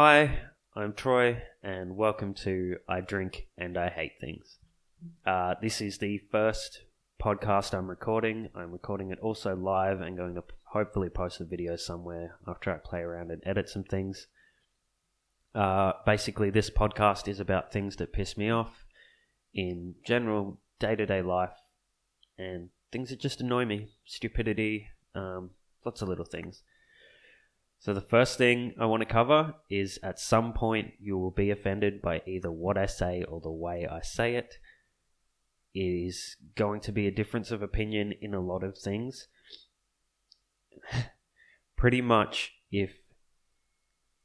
Hi, I'm Troy, and welcome to I Drink and I Hate Things. Uh, this is the first podcast I'm recording. I'm recording it also live and going to hopefully post the video somewhere after I play around and edit some things. Uh, basically, this podcast is about things that piss me off in general day to day life and things that just annoy me. Stupidity, um, lots of little things. So, the first thing I want to cover is at some point you will be offended by either what I say or the way I say it. It is going to be a difference of opinion in a lot of things. Pretty much, if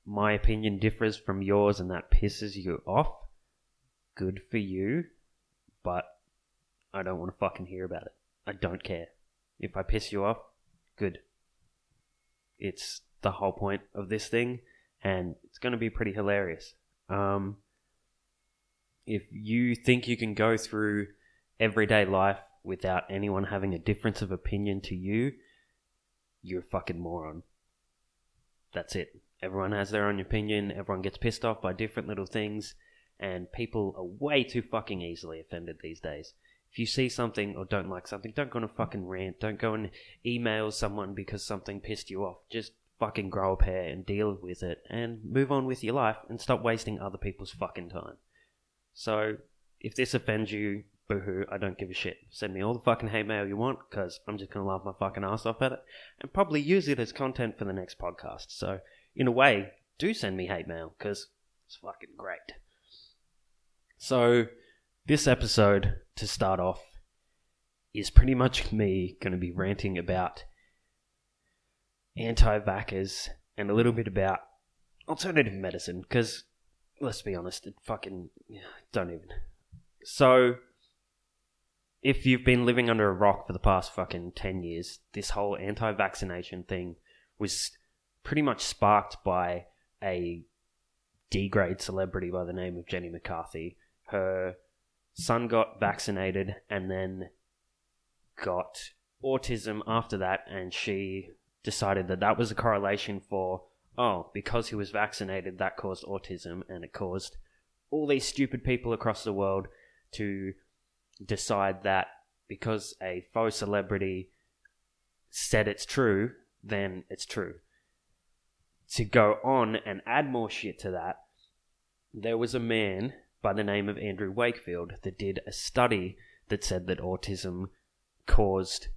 my opinion differs from yours and that pisses you off, good for you, but I don't want to fucking hear about it. I don't care. If I piss you off, good. It's the whole point of this thing, and it's going to be pretty hilarious. Um, if you think you can go through everyday life without anyone having a difference of opinion to you, you're a fucking moron. That's it. Everyone has their own opinion, everyone gets pissed off by different little things, and people are way too fucking easily offended these days. If you see something or don't like something, don't go on a fucking rant. Don't go and email someone because something pissed you off. Just fucking grow a pair and deal with it and move on with your life and stop wasting other people's fucking time. So, if this offends you, boohoo, I don't give a shit. Send me all the fucking hate mail you want because I'm just gonna laugh my fucking ass off at it and probably use it as content for the next podcast. So, in a way, do send me hate mail because it's fucking great. So, this episode, to start off, is pretty much me going to be ranting about anti vaxxers and a little bit about alternative medicine because, let's be honest, it fucking. Don't even. So, if you've been living under a rock for the past fucking 10 years, this whole anti vaccination thing was pretty much sparked by a D grade celebrity by the name of Jenny McCarthy. Her son got vaccinated and then got autism after that, and she decided that that was a correlation for, oh, because he was vaccinated, that caused autism, and it caused all these stupid people across the world to decide that because a faux celebrity said it's true, then it's true. To go on and add more shit to that, there was a man by the name of Andrew Wakefield that did a study that said that autism caused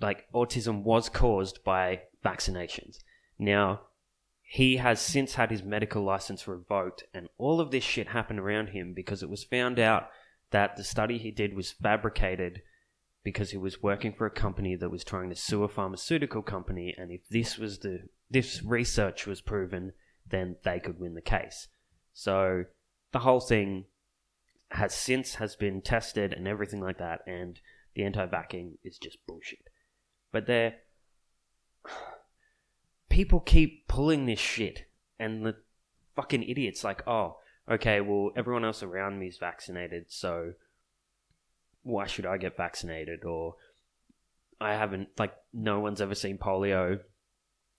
like autism was caused by vaccinations. Now, he has since had his medical license revoked and all of this shit happened around him because it was found out that the study he did was fabricated because he was working for a company that was trying to sue a pharmaceutical company and if this was the this research was proven then they could win the case so the whole thing has since has been tested and everything like that and the anti-vaxxing is just bullshit but they're people keep pulling this shit and the fucking idiots like oh okay well everyone else around me is vaccinated so why should i get vaccinated? Or i haven't like no one's ever seen polio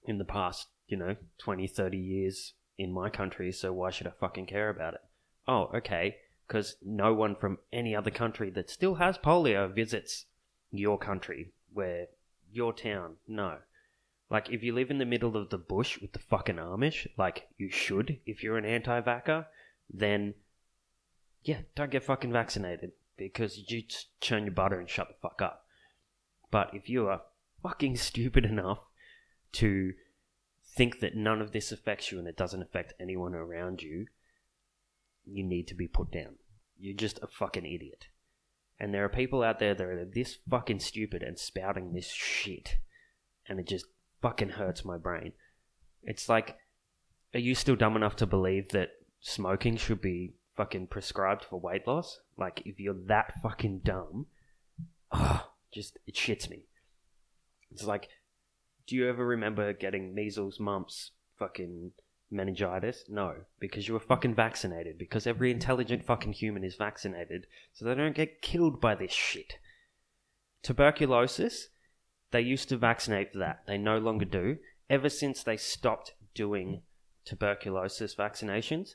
in the past you know 20 30 years in my country so why should i fucking care about it? Oh okay because no one from any other country that still has polio visits your country where your town no like if you live in the middle of the bush with the fucking amish like you should if you're an anti-vaxxer then yeah don't get fucking vaccinated because you just churn your butter and shut the fuck up but if you are fucking stupid enough to think that none of this affects you and it doesn't affect anyone around you, you need to be put down. You're just a fucking idiot. And there are people out there that are this fucking stupid and spouting this shit. And it just fucking hurts my brain. It's like, are you still dumb enough to believe that smoking should be fucking prescribed for weight loss? Like, if you're that fucking dumb, oh, just, it shits me. It's like, do you ever remember getting measles, mumps, fucking meningitis? No, because you were fucking vaccinated. Because every intelligent fucking human is vaccinated, so they don't get killed by this shit. Tuberculosis, they used to vaccinate for that. They no longer do. Ever since they stopped doing tuberculosis vaccinations.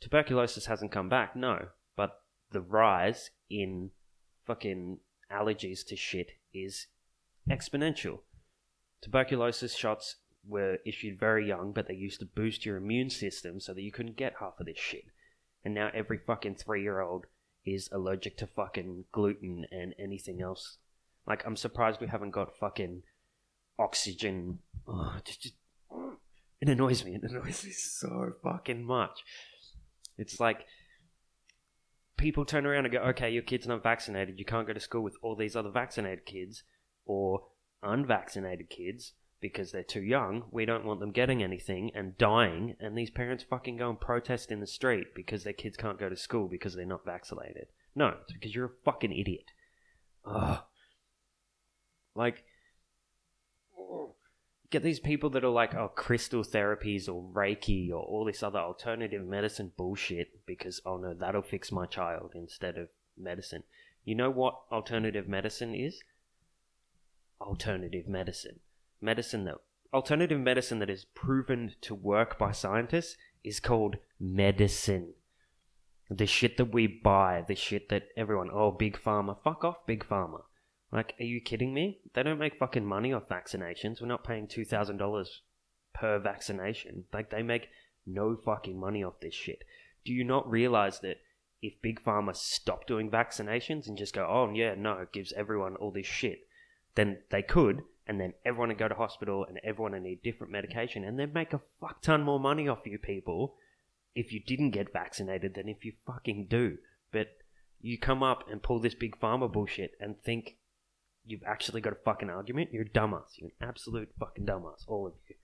Tuberculosis hasn't come back, no, but the rise in fucking allergies to shit is exponential. Tuberculosis shots were issued very young, but they used to boost your immune system so that you couldn't get half of this shit. And now every fucking three year old is allergic to fucking gluten and anything else. Like, I'm surprised we haven't got fucking oxygen. Oh, just, just, it annoys me. It annoys me so fucking much. It's like people turn around and go, okay, your kid's not vaccinated. You can't go to school with all these other vaccinated kids or unvaccinated kids because they're too young. We don't want them getting anything and dying. And these parents fucking go and protest in the street because their kids can't go to school because they're not vaccinated. No, it's because you're a fucking idiot. Ugh. Like, get these people that are like, oh, crystal therapies or Reiki or all this other alternative medicine bullshit because, oh no, that'll fix my child instead of medicine. You know what alternative medicine is? Alternative medicine. Medicine that, alternative medicine that is proven to work by scientists is called medicine. The shit that we buy, the shit that everyone, oh, big pharma, fuck off, big pharma. Like, are you kidding me? They don't make fucking money off vaccinations. We're not paying $2,000 per vaccination. Like, they make no fucking money off this shit. Do you not realize that if Big Pharma stop doing vaccinations and just go, oh, yeah, no, it gives everyone all this shit, then they could, and then everyone would go to hospital and everyone would need different medication, and they'd make a fuck ton more money off you people if you didn't get vaccinated than if you fucking do. But you come up and pull this Big Pharma bullshit and think you've actually got a fucking argument, you're a dumbass. You're an absolute fucking dumbass, all of you.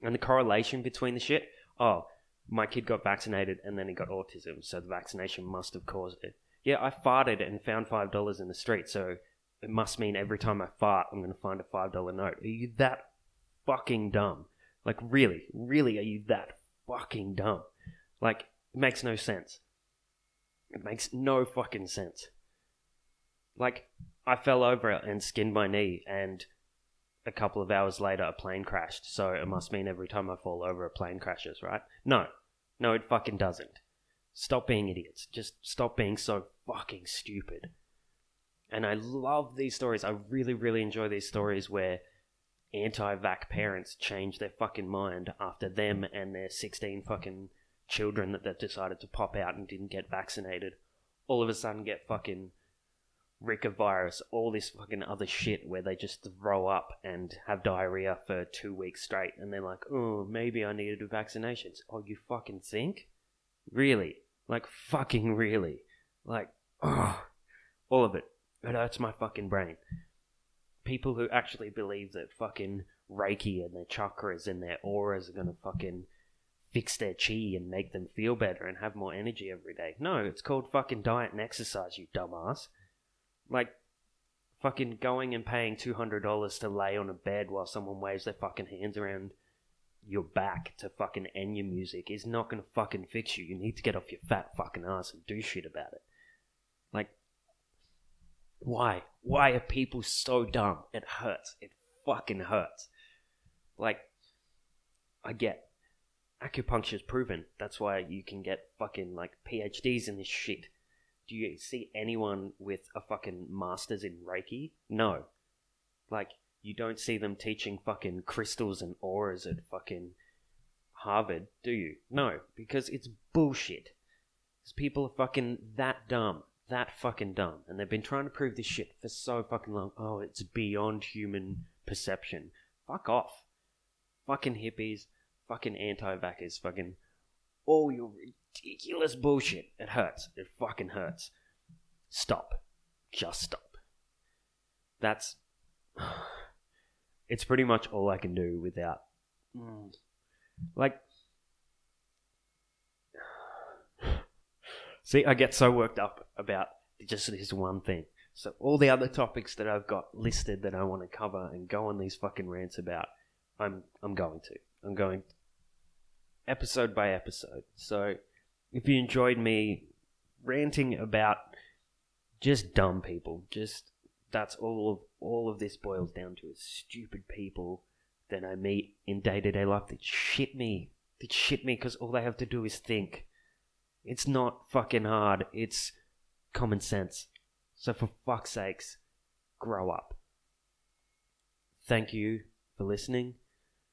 And the correlation between the shit, oh, my kid got vaccinated and then he got autism, so the vaccination must have caused it. Yeah, I farted and found five dollars in the street, so it must mean every time I fart, I'm going to find a five dollar note. Are you that fucking dumb? Like, really, really, are you that fucking dumb? Like, it makes no sense. It makes no fucking sense. Like, I fell over and skinned my knee, and a couple of hours later, a plane crashed. So it must mean every time I fall over, a plane crashes, right? No, no, it fucking doesn't. Stop being idiots. Just stop being so fucking stupid. And I love these stories. I really, really enjoy these stories where anti-vac parents change their fucking mind after them and their 16 fucking children that they've decided to pop out and didn't get vaccinated all of a sudden get fucking Rika virus, all this fucking other shit where they just throw up and have diarrhea for two weeks straight, and they're like, oh, maybe I needed a vaccination. Oh, you fucking think? Really? Like, fucking really? Like, oh, all of it. It hurts my fucking brain. People who actually believe that fucking Reiki and their chakras and their auras are gonna fucking fix their chi and make them feel better and have more energy every day. No, it's called fucking diet and exercise, you dumbass. Like, fucking going and paying $200 to lay on a bed while someone waves their fucking hands around your back to fucking end your music is not gonna fucking fix you. You need to get off your fat fucking ass and do shit about it. Like, why? Why are people so dumb? It hurts. It fucking hurts. Like, I get acupuncture is proven. That's why you can get fucking like PhDs in this shit do you see anyone with a fucking master's in Reiki? No. Like, you don't see them teaching fucking crystals and auras at fucking Harvard, do you? No, because it's bullshit. Because people are fucking that dumb. That fucking dumb. And they've been trying to prove this shit for so fucking long. Oh, it's beyond human perception. Fuck off. Fucking hippies. Fucking anti-vaxxers. Fucking all your ridiculous bullshit. It hurts. It fucking hurts. Stop. Just stop. That's. It's pretty much all I can do without. Mm. Like. See, I get so worked up about just this one thing. So all the other topics that I've got listed that I want to cover and go on these fucking rants about, I'm I'm going to. I'm going episode by episode. So if you enjoyed me ranting about just dumb people, just that's all of all of this boils down to is stupid people that I meet in day to day life that shit me that shit me because all they have to do is think. It's not fucking hard. It's common sense. So for fuck's sakes, grow up. Thank you for listening.